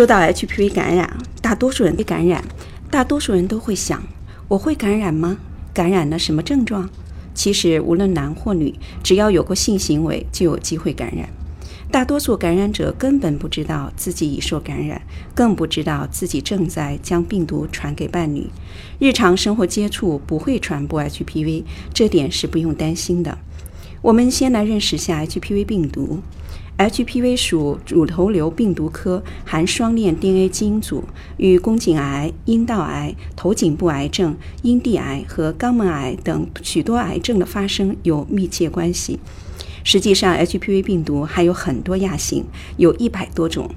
说到 HPV 感染，大多数人被感染，大多数人都会想：我会感染吗？感染了什么症状？其实无论男或女，只要有过性行为，就有机会感染。大多数感染者根本不知道自己已受感染，更不知道自己正在将病毒传给伴侣。日常生活接触不会传播 HPV，这点是不用担心的。我们先来认识下 HPV 病毒。HPV 属乳头瘤病毒科，含双链 DNA 基因组，与宫颈癌、阴道癌、头颈部癌症、阴蒂癌和肛门癌等许多癌症的发生有密切关系。实际上，HPV 病毒还有很多亚型，有一百多种，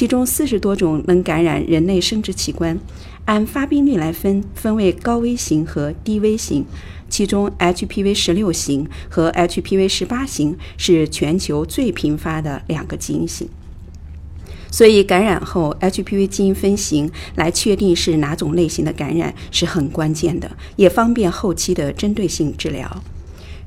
其中四十多种能感染人类生殖器官。按发病率来分，分为高危型和低危型。其中，HPV 十六型和 HPV 十八型是全球最频发的两个基因型。所以，感染后 HPV 基因分型来确定是哪种类型的感染是很关键的，也方便后期的针对性治疗。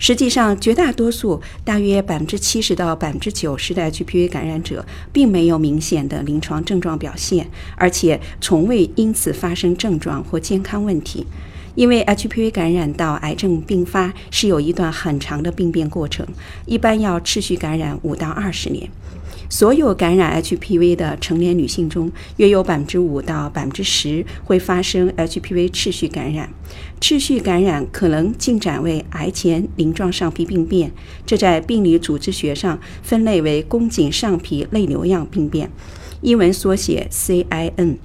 实际上，绝大多数大约百分之七十到百分之九十的 HPV 感染者并没有明显的临床症状表现，而且从未因此发生症状或健康问题。因为 HPV 感染到癌症并发是有一段很长的病变过程，一般要持续感染五到二十年。所有感染 HPV 的成年女性中，约有百分之五到百分之十会发生 HPV 持续感染。持续感染可能进展为癌前鳞状上皮病变，这在病理组织学上分类为宫颈上皮泪瘤样病变，英文缩写 CIN。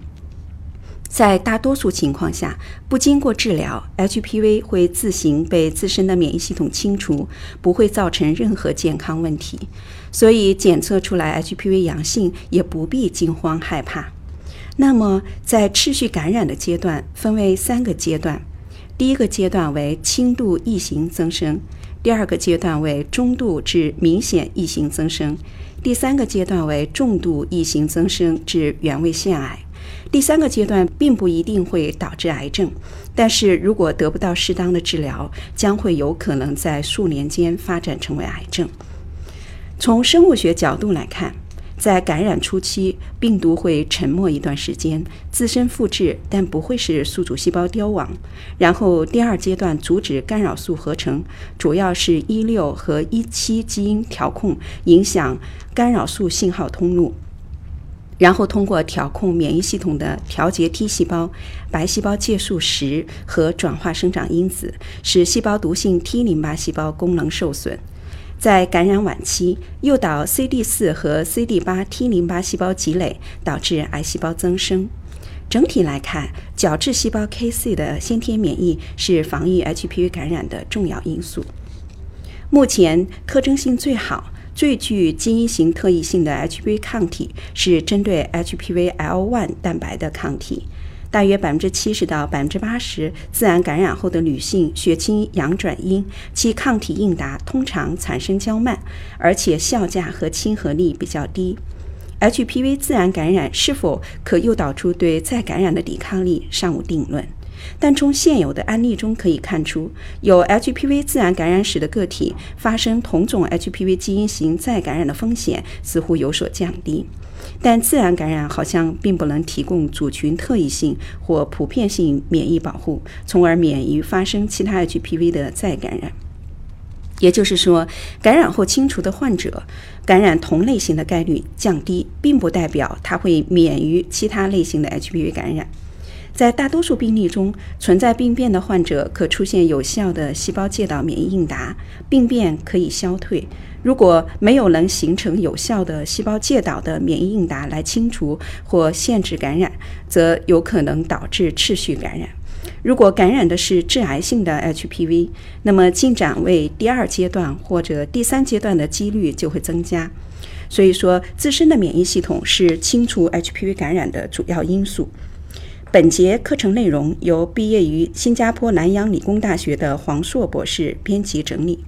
在大多数情况下，不经过治疗，HPV 会自行被自身的免疫系统清除，不会造成任何健康问题。所以，检测出来 HPV 阳性也不必惊慌害怕。那么，在持续感染的阶段，分为三个阶段：第一个阶段为轻度异型增生，第二个阶段为中度至明显异型增生，第三个阶段为重度异型增生至原位腺癌。第三个阶段并不一定会导致癌症，但是如果得不到适当的治疗，将会有可能在数年间发展成为癌症。从生物学角度来看，在感染初期，病毒会沉默一段时间，自身复制，但不会使宿主细胞凋亡。然后第二阶段阻止干扰素合成，主要是一六和一七基因调控，影响干扰素信号通路。然后通过调控免疫系统的调节 T 细胞、白细胞介素十和转化生长因子，使细胞毒性 T 淋巴细胞功能受损。在感染晚期，诱导 CD 四和 CD 八 T 淋巴细胞积累，导致癌细胞增生。整体来看，角质细胞 KC 的先天免疫是防御 HPV 感染的重要因素。目前特征性最好。最具基因型特异性的 HPV 抗体是针对 HPV L1 蛋白的抗体，大约百分之七十到百分之八十自然感染后的女性血清阳转阴，其抗体应答通常产生较慢，而且效价和亲和力比较低。HPV 自然感染是否可诱导出对再感染的抵抗力尚无定论。但从现有的案例中可以看出，有 HPV 自然感染史的个体发生同种 HPV 基因型再感染的风险似乎有所降低。但自然感染好像并不能提供组群特异性或普遍性免疫保护，从而免于发生其他 HPV 的再感染。也就是说，感染后清除的患者感染同类型的概率降低，并不代表他会免于其他类型的 HPV 感染。在大多数病例中，存在病变的患者可出现有效的细胞介导免疫应答，病变可以消退。如果没有能形成有效的细胞介导的免疫应答来清除或限制感染，则有可能导致持续感染。如果感染的是致癌性的 HPV，那么进展为第二阶段或者第三阶段的几率就会增加。所以说，自身的免疫系统是清除 HPV 感染的主要因素。本节课程内容由毕业于新加坡南洋理工大学的黄硕博士编辑整理。